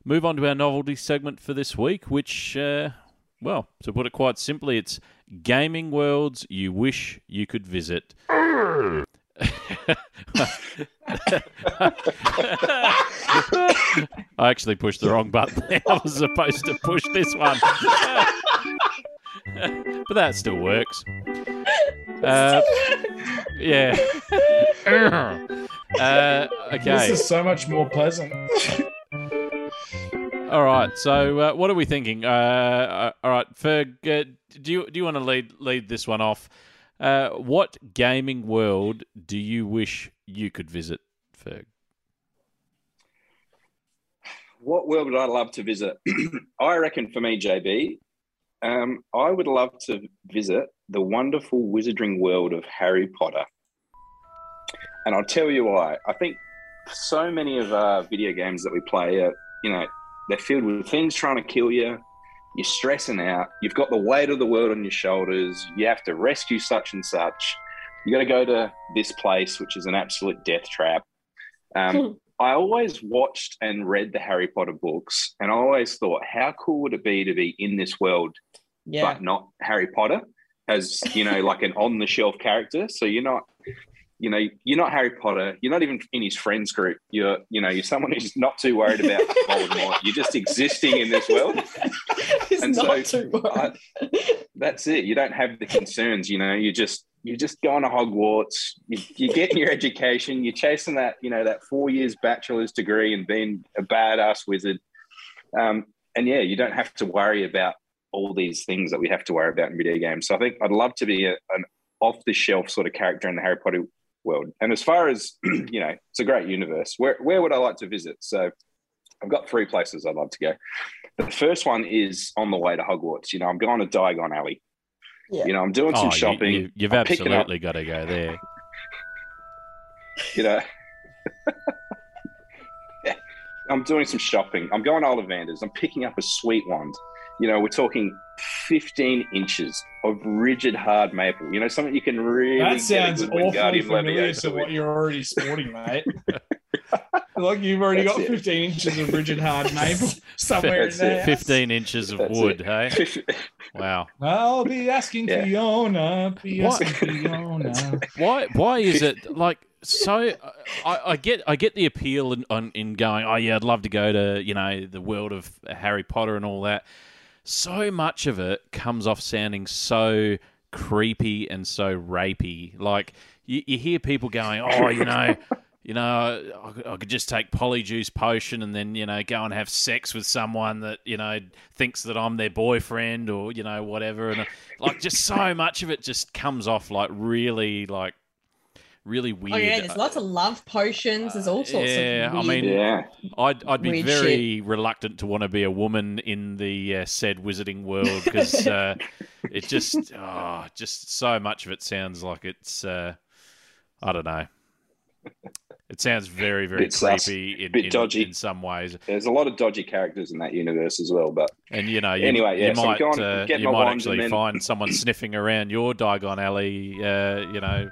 move on to our novelty segment for this week, which, uh, well, to put it quite simply, it's gaming worlds you wish you could visit. I actually pushed the wrong button. I was supposed to push this one, but that still works. Uh, yeah. uh, This is so much more pleasant. All right. So, uh, what are we thinking? Uh, uh, all right, Ferg, uh, do you do you want to lead lead this one off? Uh, what gaming world do you wish you could visit, Ferg? What world would I love to visit? I reckon for me, JB, um, I would love to visit the wonderful wizarding world of Harry Potter. And I'll tell you why. I think so many of our video games that we play are, you know, they're filled with things trying to kill you. You're stressing out. You've got the weight of the world on your shoulders. You have to rescue such and such. You got to go to this place, which is an absolute death trap. Um, I always watched and read the Harry Potter books, and I always thought, how cool would it be to be in this world, Yeah. but not Harry Potter, as you know, like an on-the-shelf character. So you're not, you know, you're not Harry Potter. You're not even in his friends group. You're, you know, you're someone who's not too worried about Voldemort. You're just existing in this world. it's And not so, too worried. That's it. You don't have the concerns. You know, you just you're just going to Hogwarts. You, you're getting your education. You're chasing that you know that four years bachelor's degree and being a badass wizard. Um, and yeah, you don't have to worry about all these things that we have to worry about in video games. So I think I'd love to be a, an off the shelf sort of character in the Harry Potter world. And as far as you know, it's a great universe. Where where would I like to visit? So I've got three places I'd love to go. The first one is on the way to Hogwarts. You know, I'm going to Diagon Alley. Yeah. You know, I'm doing some Oh, you- shopping. You, have I'm absolutely got to go there. you know, I'm doing some shopping. I'm going to Ollivanders. I'm picking up a sweet wand. You know, we're talking 15 inches of rigid hard maple. You know, something you can really That sounds good awfully Wingardium familiar to what you're already sporting, mate. like you've already That's got it. 15 inches of rigid hard maple somewhere in there. it. 15 inches of That's wood, it. hey? Wow. I'll be asking Yeah. Fiona. Be What? asking Fiona. Why why is it like so I, I get I get the appeal in, in going, oh yeah, I'd love to go to, you know, the world of Harry Potter and all that. So much of it comes off sounding so creepy and so rapey. Like you, you hear people going, "Oh, you know, you know, I could, I could just take polyjuice potion and then you know go and have sex with someone that you know thinks that I'm their boyfriend or you know whatever." And uh, like just so much of it just comes off like really like really weird. Oh yeah, there's lots of love potions. There's all sorts Yeah, I of weird. mean, Yeah. I'd I'd be Weird very reluctant to want to be a woman in the uh, said wizarding world because uh, it just oh, just so much of it sounds like it's uh, I don't know. It sounds very very Bit sus, creepy in, bit in, dodgy. in some ways, There's a lot of dodgy characters in that universe as well, but and you know you, Anyway, yeah, you so might going- uh, you might actually then- find someone sniffing around your Diagon Alley, uh, you know,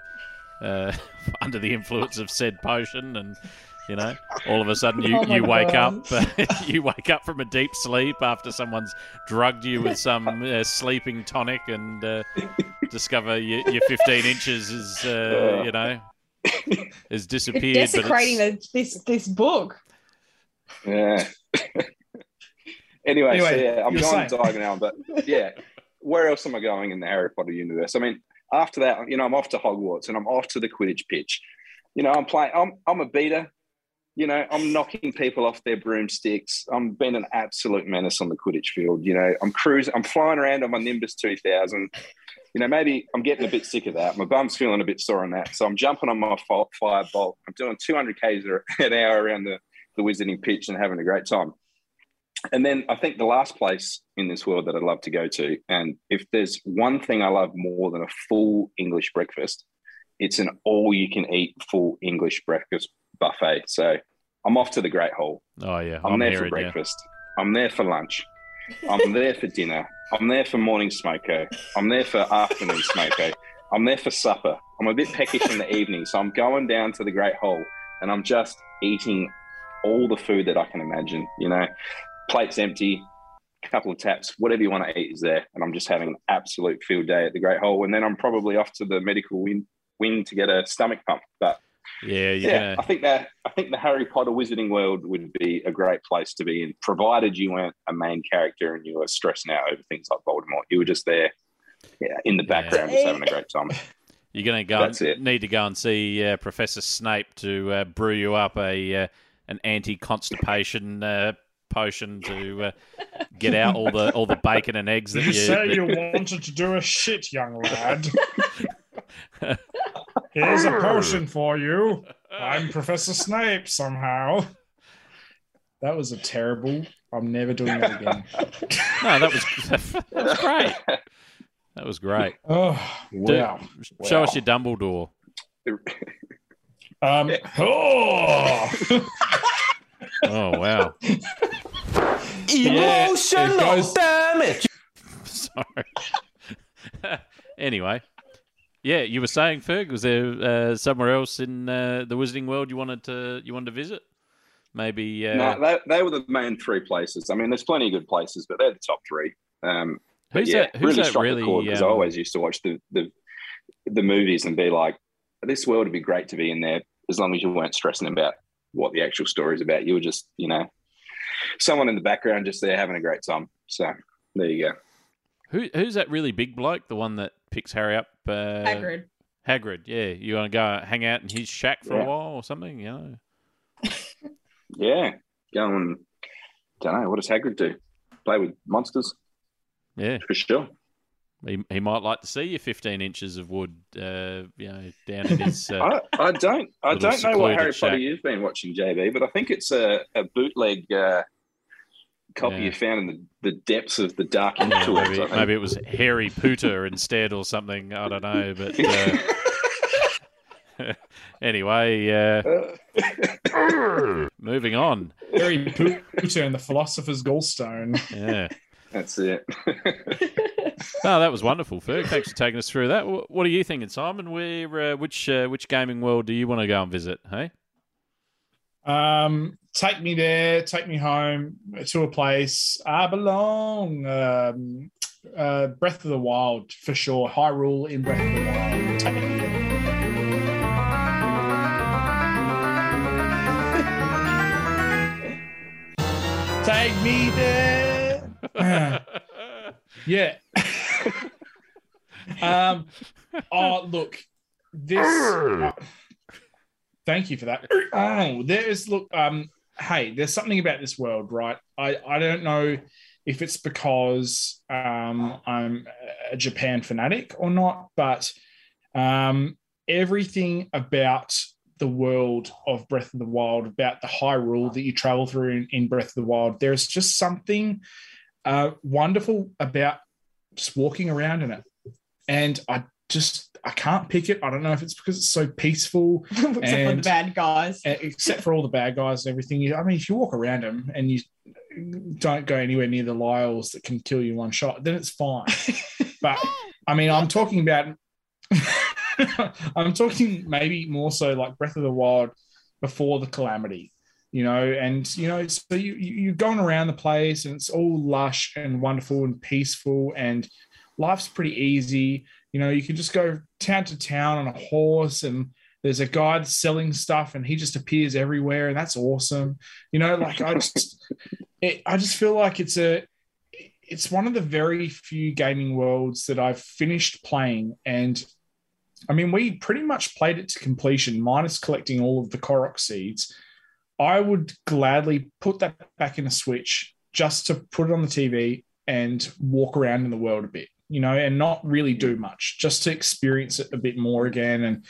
uh, under the influence of said potion, and you know, all of a sudden you, Oh you wake God. up, you wake up from a deep sleep after someone's drugged you with some uh, sleeping tonic, and uh, discover your, your 15 inches is, uh, you know, has disappeared. You're desecrating but it's, the, this this book. yeah. anyway, so yeah, I'm you're going saying. diagonal, but yeah, where else am I going in the Harry Potter universe? I mean, after that, you know, I'm off to Hogwarts and I'm off to the Quidditch pitch. You know, I'm playing. I'm I'm a beater. You know, I'm knocking people off their broomsticks. I'm being an absolute menace on the Quidditch field. You know, I'm cruising. I'm flying around on my Nimbus 2000. You know, maybe I'm getting a bit sick of that. My bum's feeling a bit sore on that. So I'm jumping on my fi- firebolt. I'm doing 200 k's an hour around the, the wizarding pitch and having a great time. And then I think the last place in this world that I'd love to go to, and if there's one thing I love more than a full English breakfast, it's an all you can eat full English breakfast buffet. So I'm off to the Great Hall. oh yeah, I'm, I'm, there for breakfast. I'm there for lunch. I'm there for dinner. I'm there for morning smoko. I'm there for afternoon smoko. I'm there for supper. I'm a bit peckish in the evening, so I'm going down to the Great Hall and I'm just eating all the food that I can imagine. You know, plates empty, couple of taps, whatever you want to eat is there, and I'm just having an absolute field day at the Great Hall. And then I'm probably off to the medical wing, wing to get a stomach pump. But Yeah, yeah, I gonna, think that I think the Harry Potter wizarding world would be a great place to be in, provided you weren't a main character and you were stressing out over things like Voldemort. You were just there, yeah, in the Yeah. background, just having a great time. you're gonna go. That's and, it. Need to go and see uh, Professor Snape to uh, brew you up a uh, an anti constipation uh, potion to uh, get out all the all the bacon and eggs that You you. say that- you wanted to do a shit, young lad. Here's a potion for you. I'm Professor Snape somehow. That was a terrible. I'm never doing that again. No, that was that was great. That was great. Oh, wow. Show us your Dumbledore. Um, oh, Oh wow. Yeah, it goes- damage. Sorry. anyway, yeah, you were saying, Ferg, was there uh, somewhere else in uh, the Wizarding World you wanted to you wanted to visit? Maybe. Uh, no, they, they were the main three places. I mean, there's plenty of good places, but they're the top three. Um, but who's yeah, that? Who's really that struck really? the chord because I um, always used to watch the, the the movies and be like, this world would be great to be in there as long as you weren't stressing about what the actual story is about. You were just, you know, someone in the background just there having a great time. So there you go. Who, who's that really big bloke? The one that picks Harry up? Uh, Hagrid. Hagrid. Yeah, you want to go hang out in his shack for Yeah. a while or something? You know. Yeah, go and don't know what does Hagrid do? Play with monsters Yeah, for sure. He, he might like to see your 15 inches of wood, uh, you know, down in his. Uh, I, I don't I don't know what secluded Harry Potter shack. you've been watching, JB, but I think it's a, a bootleg uh, copy Yeah. you found in the, the depths of the dark yeah, interwebs. Maybe, maybe it was Harry Potter instead or something. I don't know, but uh, Anyway, uh, moving on. Harry Potter and the Philosopher's Gallstone. Yeah. That's it. No, that was wonderful, Ferg. Thanks for taking us through that. What are you thinking, Simon? Where, uh, which, uh, which gaming world do you want to go and visit? Hey, Um, take me there, take me home to a place I belong. Um, uh, Breath of the Wild for sure. Hyrule in Breath of the Wild. Take me there. Take me there. yeah. Um. Oh, look. This. uh, thank you for that. Oh, there is. Look. Um. Hey, there's something about this world, right? I I don't know if it's because um I'm a Japan fanatic or not, but um everything about the world of Breath of the Wild, about the Hyrule that you travel through in, in Breath of the Wild. There's just something uh, wonderful about just walking around in it. And I just, I can't pick it. I don't know if it's because it's so peaceful, Except for the bad guys. except for all the bad guys and everything. I mean, if you walk around them and you don't go anywhere near the Lyles that can kill you one shot, then it's fine. but I mean, I'm talking about, I'm talking maybe more so like Breath of the Wild before the calamity, you know, and you know, so you you- you're going around the place and it's all lush and wonderful and peaceful and life's pretty easy. You know, you can just go town to town on a horse and there's a guy selling stuff and he just appears everywhere and that's awesome. You know, like I just it, I just feel like it's a it's one of the very few gaming worlds that I've finished playing and I mean we pretty much played it to completion minus collecting all of the Korok seeds. I would gladly put that back in a Switch just to put it on the TV and walk around in the world a bit, you know, and not really do much, just to experience it a bit more again and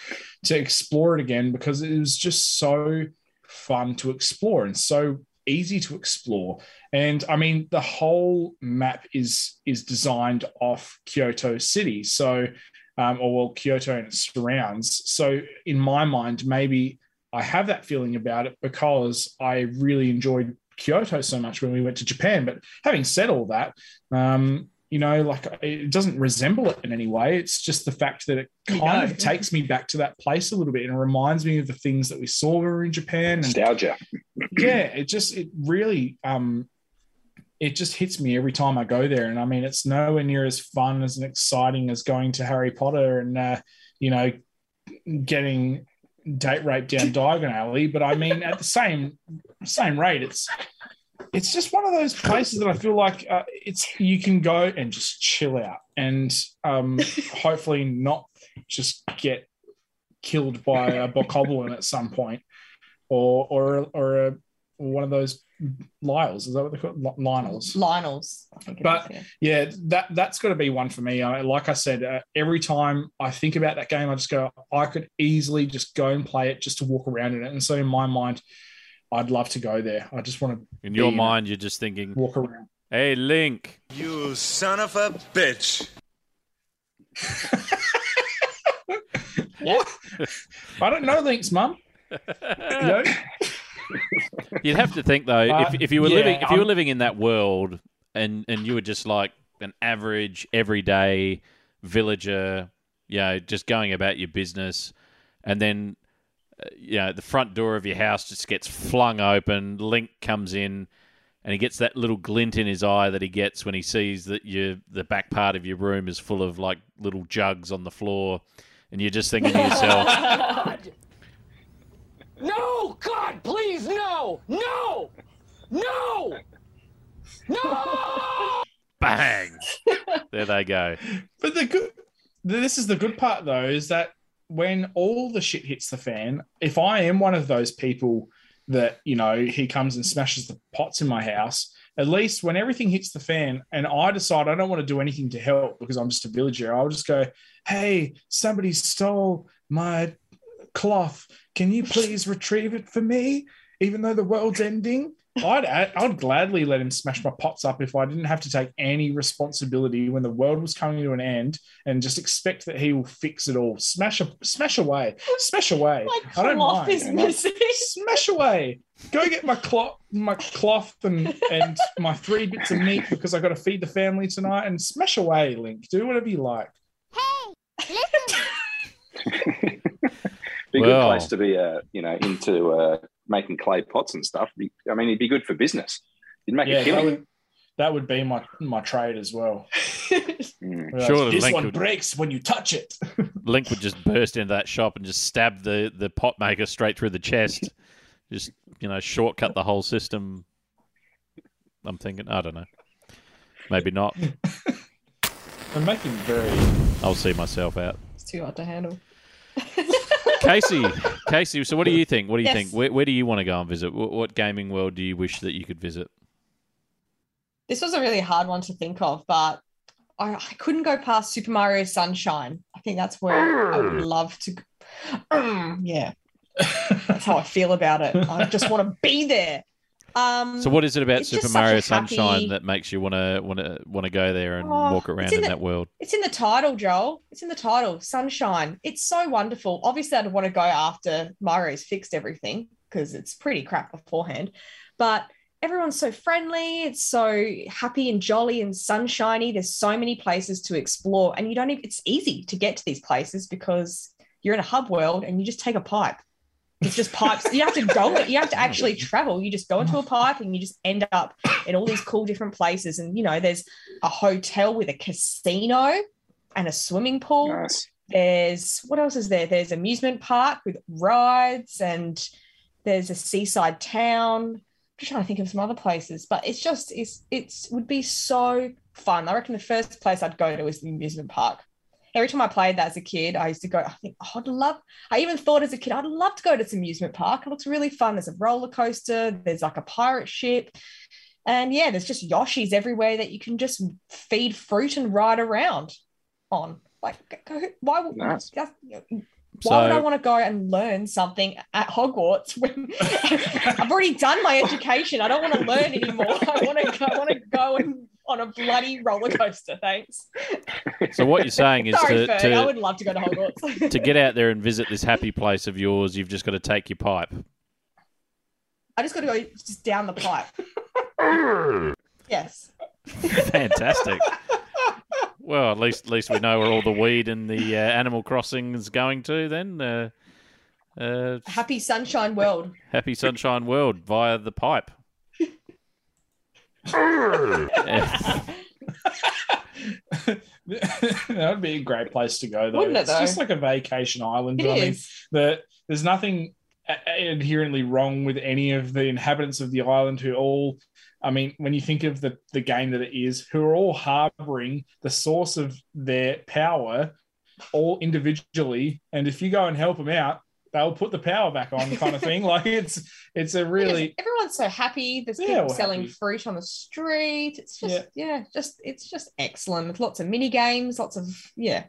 to explore it again because it was just so fun to explore and so easy to explore. And I mean, the whole map is is designed off Kyoto City, so um, or well, Kyoto and its surrounds. So in my mind, maybe I have that feeling about it because I really enjoyed Kyoto so much when we went to Japan. But having said all that, um, you know, like it doesn't resemble it in any way. It's just the fact that it You kind know. of takes me back to that place a little bit and reminds me of the things that we saw when we were in Japan. And Nostalgia. yeah, it just it really um it just hits me every time I go there. And I mean, it's nowhere near as fun as and exciting as going to Harry Potter and uh, you know getting date rape down Diagon Alley. But I mean, at the same same rate, it's it's just one of those places that I feel like uh, it's you can go and just chill out and um, hopefully not just get killed by a bokoblin at some point or or or a, one of those Lyles. Is that what they call it? Li- Lynels? Lynels. I think it But- is, yeah. Yeah, that that's got to be one for me. I, like I said, uh, every time I think about that game, I just go, I could easily just go and play it just to walk around in it. And so in my mind, I'd love to go there. I just want to In your mind, you're just thinking, walk around. "Hey, Link, You son of a bitch. what? I don't know links, mum. You know? You'd have to think though, Uh, if, if you were yeah, living if you were I'm- living in that world and and you were just like an average everyday villager, you know, just going about your business, and then you know the front door of your house just gets flung open. Link comes in, and he gets that little glint in his eye that he gets when he sees that you the back part of your room is full of like little jugs on the floor, and you're just thinking to yourself. God! No! God, please, no! No! No! No! bang. there they go. But the good, this is the good part though, is that when all the shit hits the fan, if I am one of those people that you know he comes and smashes the pots in my house, at least when everything hits the fan and I decide I don't want to do anything to help because I'm just a villager, I'll just go, "Hey, somebody stole my cloth. Can you please retrieve it for me?" Even though the world's ending, I'd I'd gladly let him smash my pots up if I didn't have to take any responsibility when the world was coming to an end and just expect that he will fix it all. Smash a, smash away, smash away. My I don't cloth mind. is missing. Smash away. Go get my cloth, my cloth, and and my three bits of meat because I got to feed the family tonight. And smash away, Link. Do whatever you like. Be a Well. good place to be, uh, you know, into uh, making clay pots and stuff. I mean, he'd be good for business. He'd make Yeah, a that killing. would that would be my my trade as well. Mm. Like, this Link one would- breaks when you touch it. Link would just burst into that shop and just stab the, the pot maker straight through the chest. just, you know, shortcut the whole system. I'm thinking, I don't know. Maybe not. I'm making very. I'll see myself out. It's too hard to handle. Casey, Casey, so what do you think? What do you Yes. think? Where, where do you want to go and visit? What, what gaming world do you wish that you could visit? This was a really hard one to think of, but I, I couldn't go past Super Mario Sunshine. I think that's where I would love to. go. Mm, yeah, that's how I feel about it. I just want to be there. Um, So what is it about Super Mario happy- Sunshine that makes you want to want to want to go there and Oh, walk around in in the- that world? It's in the title, Joel. It's in the title, Sunshine. It's so wonderful. Obviously, I'd want to go after Mario's fixed everything because it's pretty crap beforehand. But everyone's so friendly. It's so happy and jolly and sunshiny. There's so many places to explore, and you don't even. It's easy to get to these places because you're in a hub world and you just take a pipe. It's just pipes. You have to go. You have to actually travel. You just go into a pipe and you just end up in all these cool different places. And you know, there's a hotel with a casino and a swimming pool. Nice. There's what else is there? There's amusement park with rides and there's a seaside town. I'm just trying to think of some other places, but it's just it's it's would be so fun. I reckon the first place I'd go to is the amusement park. Every time I played that as a kid, I used to go. I think oh, I'd love. I even thought as a kid, I'd love to go to this amusement park. It looks really fun. There's a roller coaster. There's like a pirate ship, and yeah, there's just Yoshis everywhere that you can just feed fruit and ride around on. Like, go, why would Nice. that's- why would I want to go and learn something at Hogwarts when I've already done my education? I don't want to learn anymore. I want to I want to go and on a bloody roller coaster. Thanks. So what you're saying is Sorry, to, to I would love to go to Hogwarts. to get out there and visit this happy place of yours, you've just got to take your pipe. I just got to go just down the pipe. yes. Fantastic. well, at least at least we know where all the weed and the uh, Animal Crossing is going to. Then, uh, uh, Happy sunshine world. happy sunshine world via the pipe. Yeah. that would be a great place to go, though. Wouldn't it, it's though? just like a vacation island. It but I mean, the, there's nothing a- inherently wrong with any of the inhabitants of the island who all, I mean, when you think of the, the game that it is, who are all harboring the source of their power all individually. And if you go and help them out, they'll put the power back on, kind of thing. like it's it's a really everyone's so happy. There's Yeah, people selling happy. fruit on the street. It's just yeah. just it's just excellent. With lots of mini games, lots of yeah.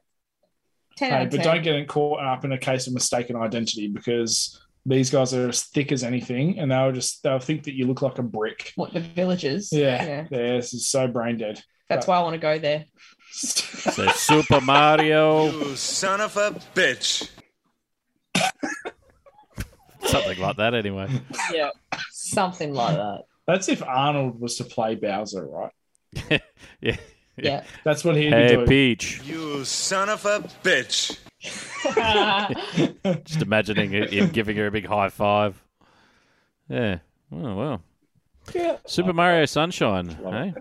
Ten Hey, of but 10. don't get caught up in a case of mistaken identity because these guys are as thick as anything, and they'll just they'll think that you look like a brick. what the villagers. Yeah, yeah. yeah, this is so brain dead. That's why I want to go there. So Super Mario, You son of a bitch. Something like that. Anyway, Yeah, something like that. That's if Arnold was to play Bowser, right? yeah. Yeah. That's what he'd Hey, be doing. Peach. You son of a bitch. Just imagining him giving her a big high five. Yeah. Oh well. Yeah. Super Mario Sunshine. Love Hey.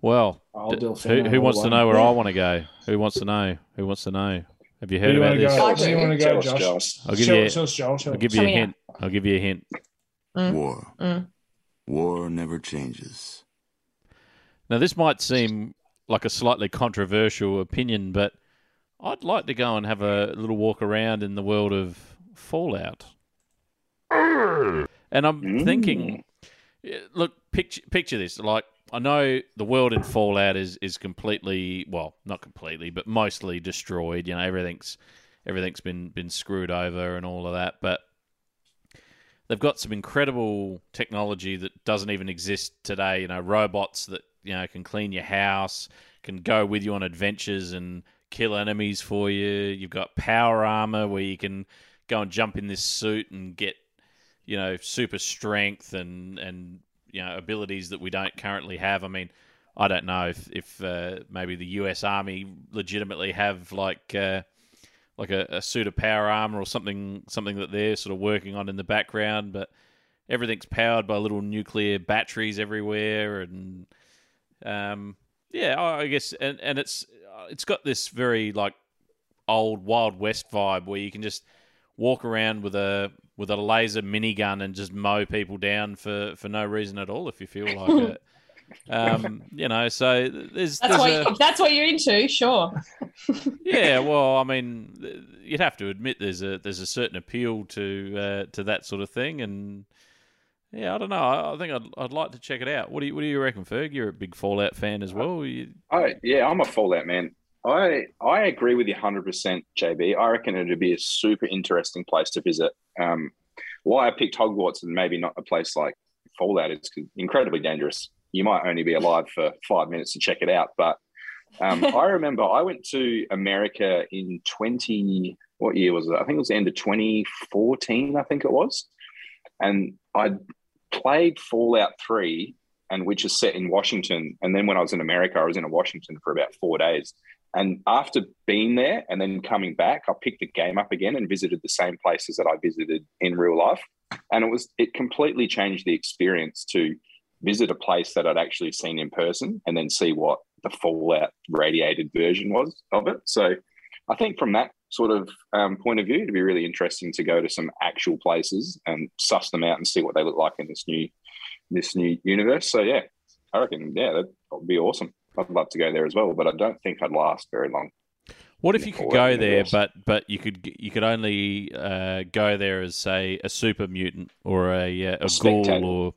Well, d- who, who all wants to know where I want to go? Who wants to know? Who wants to know? Have you heard do you about this? go? do you want to go, Josh? Josh. I'll give Tell you a- us, tell us, Josh. I'll give you a me hint. I'll give you a hint. War. Mm. War never changes. Now, this might seem like a slightly controversial opinion, but I'd like to go and have a little walk around in the world of Fallout. And I'm Mm. thinking, look, picture picture this. Like, I know the world in Fallout is is completely, well, not completely, but mostly destroyed. You know, everything's everything's been been screwed over and all of that. But they've got some incredible technology that doesn't even exist today. You know, robots that you know can clean your house, can go with you on adventures and kill enemies for you. You've got power armor where you can go and jump in this suit and get you know super strength and and you know abilities that we don't currently have. I mean, I don't know if if uh, maybe the U.S. Army legitimately have like. Uh, like a, a suit of power armor or something something that they're sort of working on in the background, but everything's powered by little nuclear batteries everywhere, and um, yeah, I I guess, and, and it's it's got this very like old Wild West vibe where you can just walk around with a with a laser minigun and just mow people down for, for no reason at all if you feel like it. Um, you know, so there's, That's there's what, a, if that's what you're into, sure. yeah, well, I mean, you'd have to admit there's a there's a certain appeal to uh, to that sort of thing, and yeah, I don't know. I, I think I'd, I'd like to check it out. What do you What do you reckon, Ferg? You're a big Fallout fan as well. You, I yeah, I'm a Fallout man. I I agree with you 100, percent JB. I reckon it'd be a super interesting place to visit. Um, why I picked Hogwarts and maybe not a place like Fallout is incredibly dangerous. You might only be alive for five minutes to check it out. But um, I remember I went to America in 20. What year was it? I think it was the end of 2014. I think it was, and I played Fallout 3 and which is set in Washington. And then when I was in America, I was in Washington for about four days. And after being there and then coming back, I picked the game up again and visited the same places that I visited in real life. And it was it completely changed the experience to visit a place that I'd actually seen in person and then see what the Fallout radiated version was of it. So I think from that sort of um, point of view, it'd be really interesting to go to some actual places and suss them out and see what they look like in this new this new universe. So yeah, I reckon yeah, that would be awesome. I'd love to go there as well, but I don't think I'd last very long. what if you could go there, but but you could you could only uh, go there as say a super mutant or a uh, a, ghoul or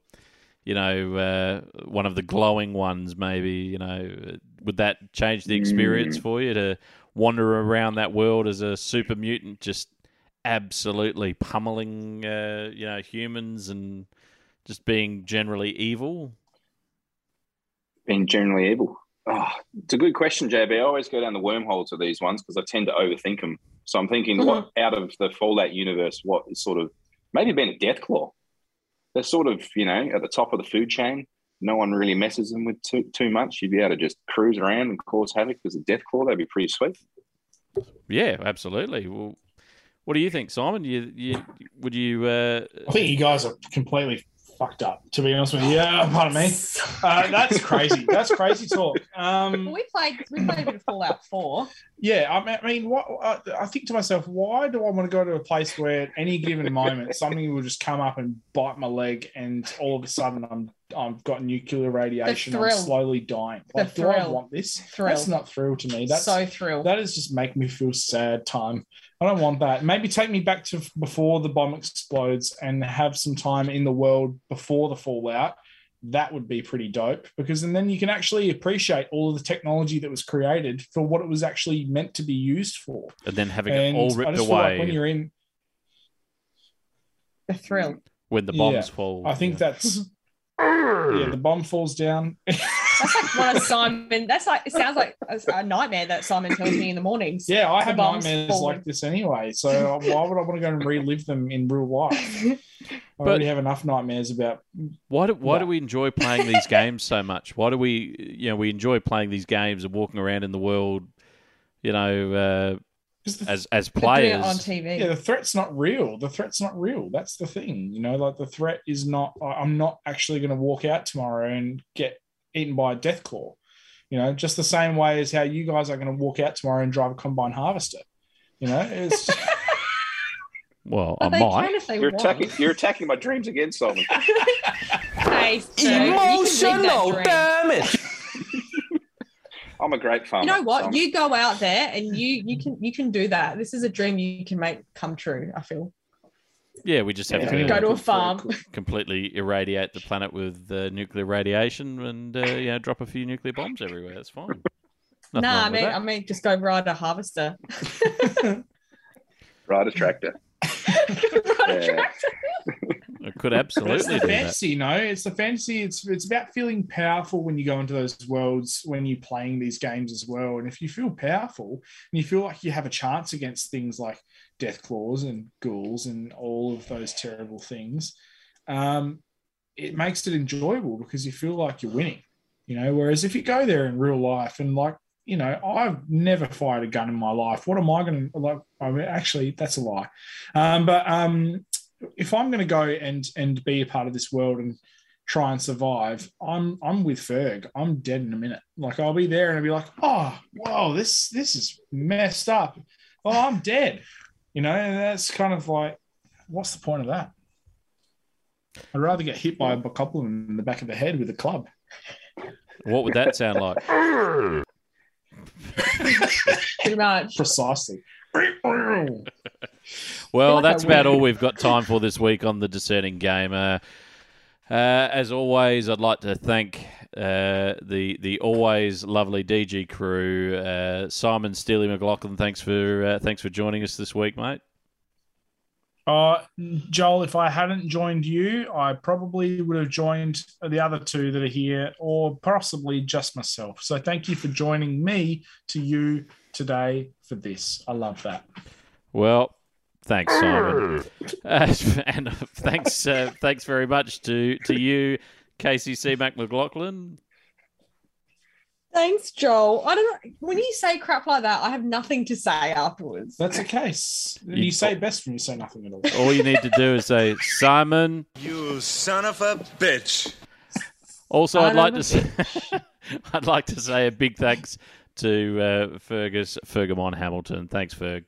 you know uh, one of the glowing ones? Maybe you know would that change the experience Mm. for you to wander around that world as a super mutant, just absolutely pummeling uh, you know humans and just being generally evil? Being generally evil. Oh, it's a good question, JB. I always go down the wormhole to these ones because I tend to overthink them. So I'm thinking, what out of the Fallout universe, what is sort of maybe being a Deathclaw? They're sort of, you know, at the top of the food chain. No one really messes them with too, too much. You'd be able to just cruise around and cause havoc as a Deathclaw. That'd be pretty sweet. Yeah, absolutely. Well, what do you think, Simon? You, you would you? Uh, I think you guys are completely fucked up, to be honest with you. Yeah, pardon me. Uh, that's crazy. That's crazy talk. Um, we played we played a bit of Fallout 4. yeah, I mean, I mean, what I, I think to myself, why do I want to go to a place where at any given moment something will just come up and bite my leg, and all of a sudden I'm I've got nuclear radiation, I'm slowly dying. The Like, do I want this? Thrill. That's not thrill to me. That's so thrilled. that is just make me feel sad time. I don't want that. Maybe take me back to before the bomb explodes and have some time in the world before the fallout. That would be pretty dope because and then you can actually appreciate all of the technology that was created for what it was actually meant to be used for. and then having And it all I ripped just feel away like when you're in, the thrill. when the bombs Yeah, fall. I think yeah. that's yeah. The bomb falls down. That's like one of Simon. That's like it sounds like a, a nightmare that Simon tells me in the mornings. yeah, I have nightmares falling. like this anyway. So why would I want to go and relive them in real life? I But- already have enough nightmares about Why do why do we enjoy playing these games so much? Why do we you know we enjoy playing these games and walking around in the world, you know, uh, 'cause the as as They're players? on TV. yeah, the threat's not real. The threat's not real. That's the thing. You know, like the threat is not. I'm not actually going to walk out tomorrow and get eaten by a death claw. You know, just the same way as how you guys are going to walk out tomorrow and drive a combine harvester. You know, it's Well, But I they might. can if they You're want. attacking. You're attacking my dreams again, Simon. Hey, sir, you can live that dream. damage. I'm a great farmer. You know what? Simon. You go out there and you you can you can do that. This is a dream you can make come true. I feel. Yeah, we just have Yeah. to Go to a farm. completely irradiate the planet with uh, nuclear radiation and uh, you know drop a few nuclear bombs everywhere. That's fine. Nothing nah, I mean that. I mean just go ride a harvester. Ride a tractor. Ride a Yeah. tractor. could But it's absolutely the do that. fantasy, you know. It's the fantasy. It's it's about feeling powerful when you go into those worlds when you're playing these games as well. And if you feel powerful and you feel like you have a chance against things like death claws and ghouls and all of those terrible things, um, it makes it enjoyable because you feel like you're winning. You know, whereas if you go there in real life and like you know, I've never fired a gun in my life. What am I going to like? I mean, actually, that's a lie. Um, but um, if I'm going to go and and be a part of this world and try and survive, I'm I'm with Ferg. I'm dead in a minute. Like I'll be there and I'll be like, oh, whoa, this this is messed up. Oh, I'm dead. You know, and that's kind of like, what's the point of that? I'd rather get hit by a couple in the back of the head with a club. What would that sound like? Pretty much. Precisely. Well, that's about all we've got time for this week on the Discerning Gamer. Uh, as always, I'd like to thank uh, the the always lovely DG crew, uh, Simon Steely McLaughlin. Thanks for uh, thanks for joining us this week, mate. Uh, Joel, if I hadn't joined you, I probably would have joined the other two that are here, or possibly just myself. So thank you for joining me to you today for this. I love that. Well, thanks, Simon, uh, and thanks uh, thanks very much to to you, KCC Mac McLaughlin. Thanks, Joel. I don't know. When you say crap like that, I have nothing to say afterwards. That's the case. You say best when you say nothing at all. All you need to do is say, Simon. You son of a bitch. Also, I'd like to say, I'd like to say a big thanks to uh, Fergus Fergamon Hamilton. Thanks, Ferg.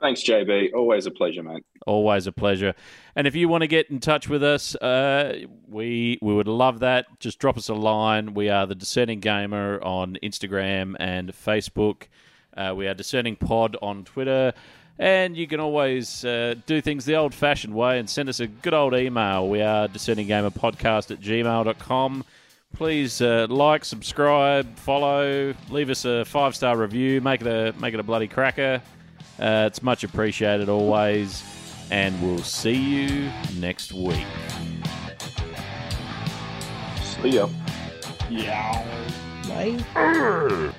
Thanks, JB. Always a pleasure, mate. Always a pleasure. And if you want to get in touch with us, uh, we we would love that. Just drop us a line. We are the Discerning Gamer on Instagram and Facebook. Uh, we are Discerning Pod on Twitter. And you can always uh, do things the old fashioned way and send us a good old email. We are discerning gamer podcast at gmail.com. Please uh, like, subscribe, follow, leave us a five star review, make it a make it a bloody cracker. Uh, it's much appreciated always, and we'll see you next week. See ya. Yeah. Bye.